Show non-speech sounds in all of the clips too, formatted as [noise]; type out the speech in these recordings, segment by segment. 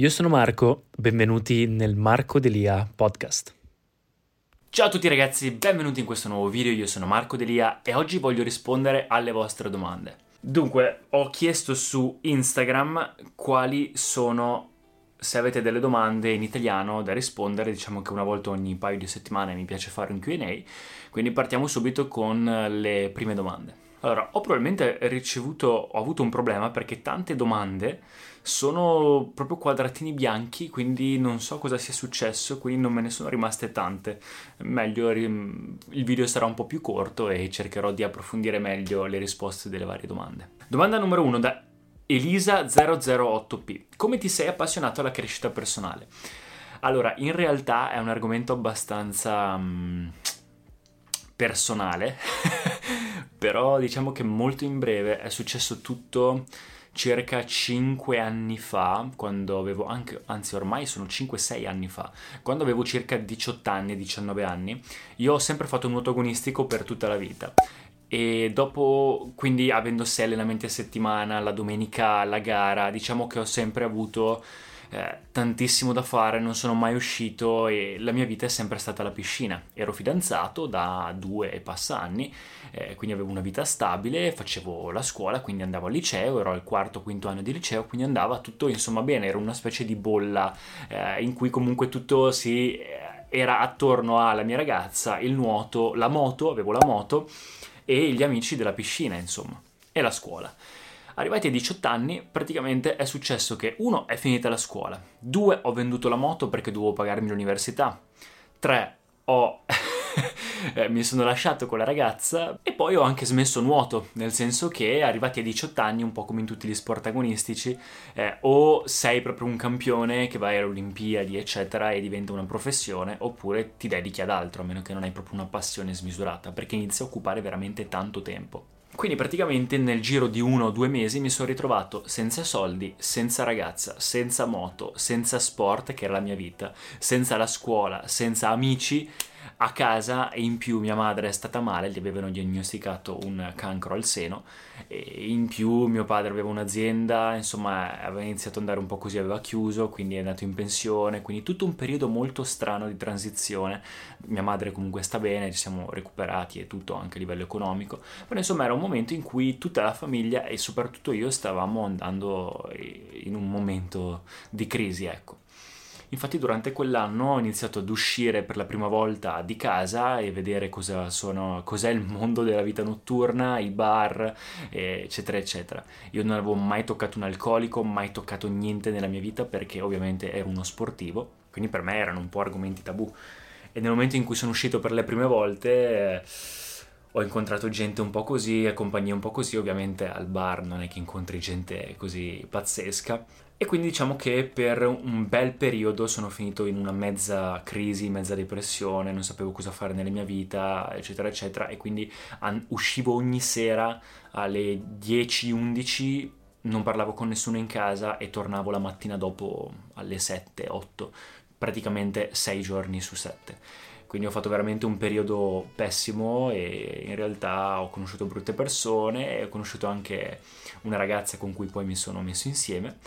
Io sono Marco, benvenuti nel Marco Delia podcast. Ciao a tutti ragazzi, benvenuti in questo nuovo video, io sono Marco Delia e oggi voglio rispondere alle vostre domande. Dunque, ho chiesto su Instagram quali sono se avete delle domande in italiano da rispondere, diciamo che una volta ogni paio di settimane mi piace fare un QA, quindi partiamo subito con le prime domande. Allora, ho probabilmente ricevuto, ho avuto un problema perché tante domande sono proprio quadratini bianchi, quindi non so cosa sia successo, quindi non me ne sono rimaste tante. Meglio, il video sarà un po' più corto e cercherò di approfondire meglio le risposte delle varie domande. Domanda numero 1 da Elisa008P. Come ti sei appassionato alla crescita personale? Allora, in realtà è un argomento abbastanza um, personale, [laughs] però diciamo che molto in breve è successo tutto circa 5 anni fa, quando avevo anche, anzi ormai sono 5-6 anni fa, quando avevo circa 18 anni, 19 anni, io ho sempre fatto nuoto agonistico per tutta la vita. E dopo, quindi avendo 6 allenamenti a settimana, la domenica la gara, diciamo che ho sempre avuto eh, tantissimo da fare, non sono mai uscito e la mia vita è sempre stata la piscina. Ero fidanzato da due e passa anni, eh, quindi avevo una vita stabile, facevo la scuola, quindi andavo al liceo, ero al quarto, quinto anno di liceo, quindi andava tutto insomma bene, era una specie di bolla eh, in cui comunque tutto si eh, era attorno alla mia ragazza, il nuoto, la moto, avevo la moto e gli amici della piscina, insomma, e la scuola. Arrivati ai 18 anni, praticamente è successo che uno è finita la scuola, due ho venduto la moto perché dovevo pagarmi l'università, tre ho [laughs] eh, mi sono lasciato con la ragazza e poi ho anche smesso nuoto, nel senso che arrivati a 18 anni, un po' come in tutti gli sport agonistici, eh, o sei proprio un campione che vai alle Olimpiadi, eccetera, e diventa una professione, oppure ti dedichi ad altro, a meno che non hai proprio una passione smisurata, perché inizia a occupare veramente tanto tempo. Quindi praticamente nel giro di uno o due mesi mi sono ritrovato senza soldi, senza ragazza, senza moto, senza sport, che era la mia vita, senza la scuola, senza amici a casa e in più mia madre è stata male, gli avevano diagnosticato un cancro al seno e in più mio padre aveva un'azienda, insomma aveva iniziato ad andare un po' così, aveva chiuso, quindi è andato in pensione, quindi tutto un periodo molto strano di transizione. Mia madre comunque sta bene, ci siamo recuperati e tutto anche a livello economico, però insomma era un momento in cui tutta la famiglia e soprattutto io stavamo andando in un momento di crisi, ecco. Infatti durante quell'anno ho iniziato ad uscire per la prima volta di casa e vedere cosa sono, cos'è il mondo della vita notturna, i bar, eccetera, eccetera. Io non avevo mai toccato un alcolico, mai toccato niente nella mia vita perché ovviamente ero uno sportivo, quindi per me erano un po' argomenti tabù. E nel momento in cui sono uscito per le prime volte... Eh, ho incontrato gente un po' così, compagnie un po' così, ovviamente al bar non è che incontri gente così pazzesca. E quindi diciamo che per un bel periodo sono finito in una mezza crisi, mezza depressione, non sapevo cosa fare nella mia vita, eccetera, eccetera. E quindi uscivo ogni sera alle 10-11, non parlavo con nessuno in casa e tornavo la mattina dopo alle 7-8, praticamente 6 giorni su 7 quindi ho fatto veramente un periodo pessimo e in realtà ho conosciuto brutte persone e ho conosciuto anche una ragazza con cui poi mi sono messo insieme.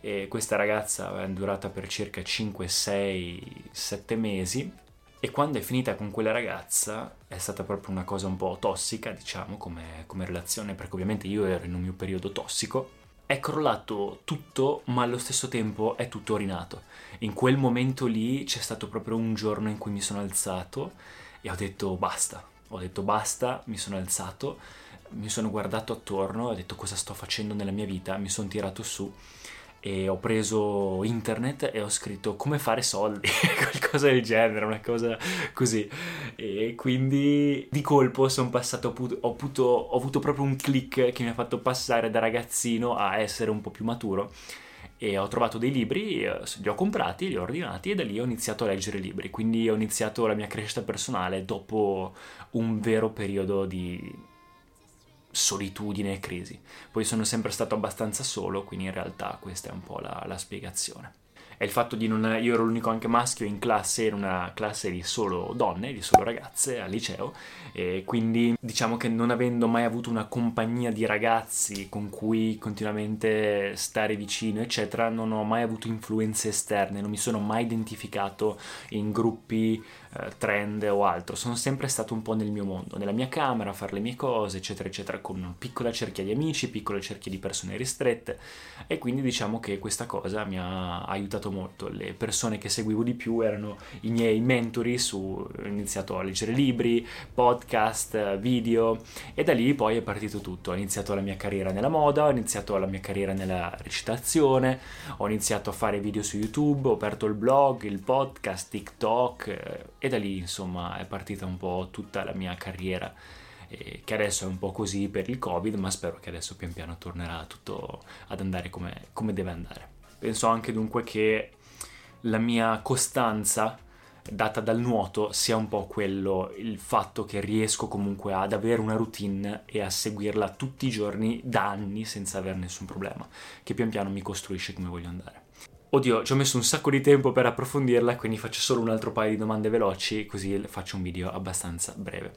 E questa ragazza è durata per circa 5, 6, 7 mesi. E quando è finita con quella ragazza è stata proprio una cosa un po' tossica, diciamo, come, come relazione, perché ovviamente io ero in un mio periodo tossico è crollato tutto, ma allo stesso tempo è tutto rinato. In quel momento lì c'è stato proprio un giorno in cui mi sono alzato e ho detto basta. Ho detto basta, mi sono alzato, mi sono guardato attorno, ho detto cosa sto facendo nella mia vita, mi sono tirato su e ho preso internet e ho scritto come fare soldi, [laughs] qualcosa del genere, una cosa così. E quindi di colpo sono passato, ho, avuto, ho avuto proprio un click che mi ha fatto passare da ragazzino a essere un po' più maturo e ho trovato dei libri, eh, li ho comprati, li ho ordinati e da lì ho iniziato a leggere libri, quindi ho iniziato la mia crescita personale dopo un vero periodo di solitudine e crisi. Poi sono sempre stato abbastanza solo, quindi in realtà questa è un po' la, la spiegazione è il fatto di non... io ero l'unico anche maschio in classe, in una classe di solo donne, di solo ragazze al liceo e quindi diciamo che non avendo mai avuto una compagnia di ragazzi con cui continuamente stare vicino eccetera, non ho mai avuto influenze esterne, non mi sono mai identificato in gruppi trend o altro, sono sempre stato un po' nel mio mondo, nella mia camera a fare le mie cose eccetera eccetera con una piccola cerchia di amici, piccole cerchie di persone ristrette e quindi diciamo che questa cosa mi ha aiutato aiutato molto. Le persone che seguivo di più erano i miei mentori su ho iniziato a leggere libri, podcast, video e da lì poi è partito tutto. Ho iniziato la mia carriera nella moda, ho iniziato la mia carriera nella recitazione, ho iniziato a fare video su YouTube, ho aperto il blog, il podcast, TikTok eh, e da lì insomma è partita un po' tutta la mia carriera che adesso è un po' così per il covid ma spero che adesso pian piano tornerà tutto ad andare come, come deve andare Penso anche dunque che la mia costanza data dal nuoto sia un po' quello, il fatto che riesco comunque ad avere una routine e a seguirla tutti i giorni da anni senza avere nessun problema, che pian piano mi costruisce come voglio andare. Oddio, ci ho messo un sacco di tempo per approfondirla, quindi faccio solo un altro paio di domande veloci, così faccio un video abbastanza breve.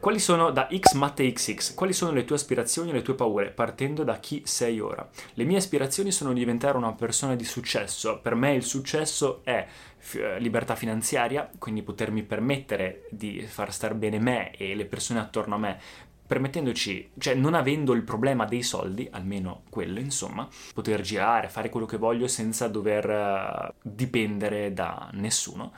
Quali sono, da X Matte XX, quali sono le tue aspirazioni e le tue paure, partendo da chi sei ora? Le mie aspirazioni sono diventare una persona di successo. Per me il successo è eh, libertà finanziaria, quindi potermi permettere di far star bene me e le persone attorno a me permettendoci, cioè non avendo il problema dei soldi, almeno quello insomma, poter girare, fare quello che voglio senza dover uh, dipendere da nessuno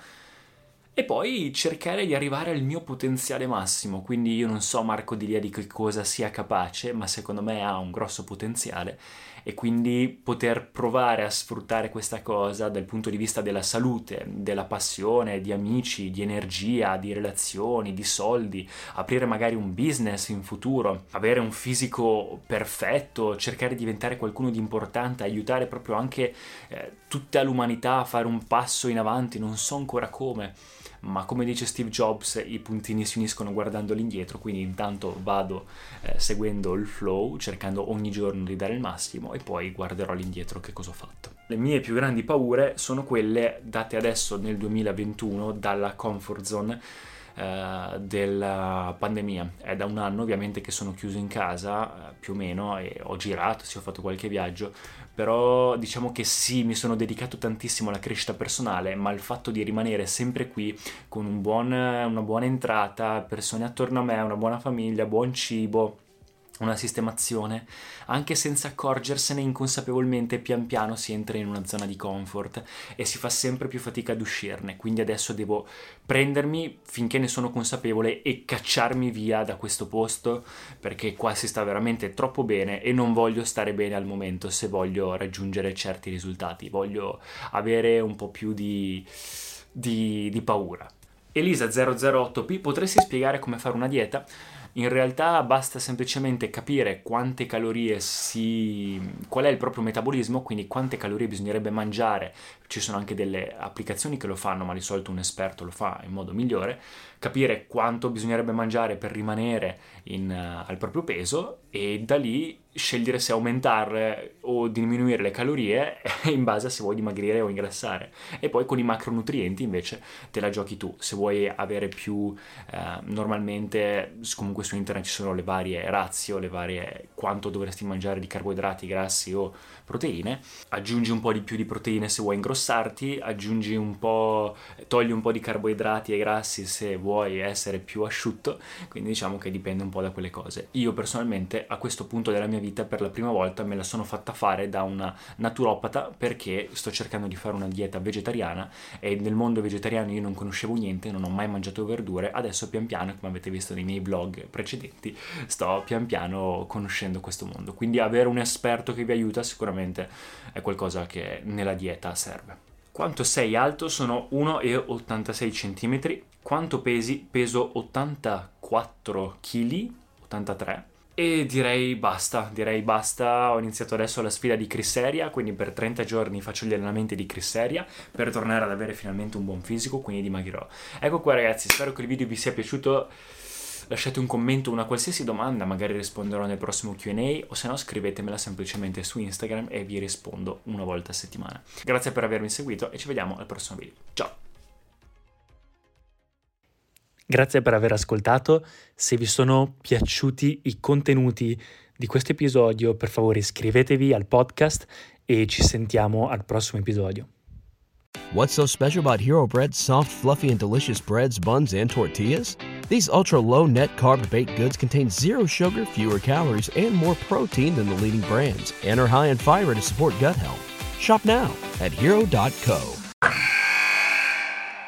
e poi cercare di arrivare al mio potenziale massimo. Quindi io non so Marco di Lia di che cosa sia capace, ma secondo me ha un grosso potenziale e quindi poter provare a sfruttare questa cosa dal punto di vista della salute, della passione, di amici, di energia, di relazioni, di soldi, aprire magari un business in futuro, avere un fisico perfetto, cercare di diventare qualcuno di importante, aiutare proprio anche eh, tutta l'umanità a fare un passo in avanti, non so ancora come ma come dice Steve Jobs i puntini si uniscono guardando all'indietro, quindi intanto vado eh, seguendo il flow, cercando ogni giorno di dare il massimo e poi guarderò all'indietro che cosa ho fatto. Le mie più grandi paure sono quelle date adesso nel 2021 dalla comfort zone eh, della pandemia. È da un anno ovviamente che sono chiuso in casa, eh, più o meno, e ho girato, sì, ho fatto qualche viaggio, però diciamo che sì, mi sono dedicato tantissimo alla crescita personale, ma il fatto di rimanere sempre qui con un buon, una buona entrata, persone attorno a me, una buona famiglia, buon cibo, una sistemazione, anche senza accorgersene inconsapevolmente pian piano si entra in una zona di comfort e si fa sempre più fatica ad uscirne, quindi adesso devo prendermi finché ne sono consapevole e cacciarmi via da questo posto perché qua si sta veramente troppo bene e non voglio stare bene al momento se voglio raggiungere certi risultati, voglio avere un po' più di, di, di paura. Elisa008p, potresti spiegare come fare una dieta? In realtà basta semplicemente capire quante calorie si... qual è il proprio metabolismo, quindi quante calorie bisognerebbe mangiare. Ci sono anche delle applicazioni che lo fanno, ma di solito un esperto lo fa in modo migliore. Capire quanto bisognerebbe mangiare per rimanere in, uh, al proprio peso e da lì scegliere se aumentare o diminuire le calorie [laughs] in base a se vuoi dimagrire o ingrassare. E poi con i macronutrienti invece te la giochi tu. Se vuoi avere più, eh, normalmente comunque su internet ci sono le varie razio, le varie quanto dovresti mangiare di carboidrati, grassi o proteine. Aggiungi un po' di più di proteine se vuoi ingrossarti, aggiungi un po', togli un po' di carboidrati e grassi se vuoi essere più asciutto. Quindi diciamo che dipende un po' da quelle cose. Io personalmente a questo punto della mia mia vita per la prima volta me la sono fatta fare da una naturopata perché sto cercando di fare una dieta vegetariana e nel mondo vegetariano io non conoscevo niente, non ho mai mangiato verdure, adesso pian piano, come avete visto nei miei blog precedenti, sto pian piano conoscendo questo mondo. Quindi avere un esperto che vi aiuta sicuramente è qualcosa che nella dieta serve. Quanto sei alto? Sono 1,86 cm. Quanto pesi? Peso 84 kg, 83 e direi basta, direi basta, ho iniziato adesso la sfida di Crisseria, quindi per 30 giorni faccio gli allenamenti di Crisseria per tornare ad avere finalmente un buon fisico, quindi dimagherò. Ecco qua ragazzi, spero che il video vi sia piaciuto, lasciate un commento, una qualsiasi domanda, magari risponderò nel prossimo Q&A o se no scrivetemela semplicemente su Instagram e vi rispondo una volta a settimana. Grazie per avermi seguito e ci vediamo al prossimo video. Ciao! Grazie per aver ascoltato. Se vi sono piaciuti i contenuti di questo episodio, per favore iscrivetevi al podcast e ci sentiamo al prossimo episodio. What's so special about Hero Bread's soft, fluffy, and delicious breads, buns, and tortillas? These ultra low net carb baked goods contain zero sugar, fewer calories, and more protein than the leading brands, and are high in fiber to support gut health. Shop now at hero.co.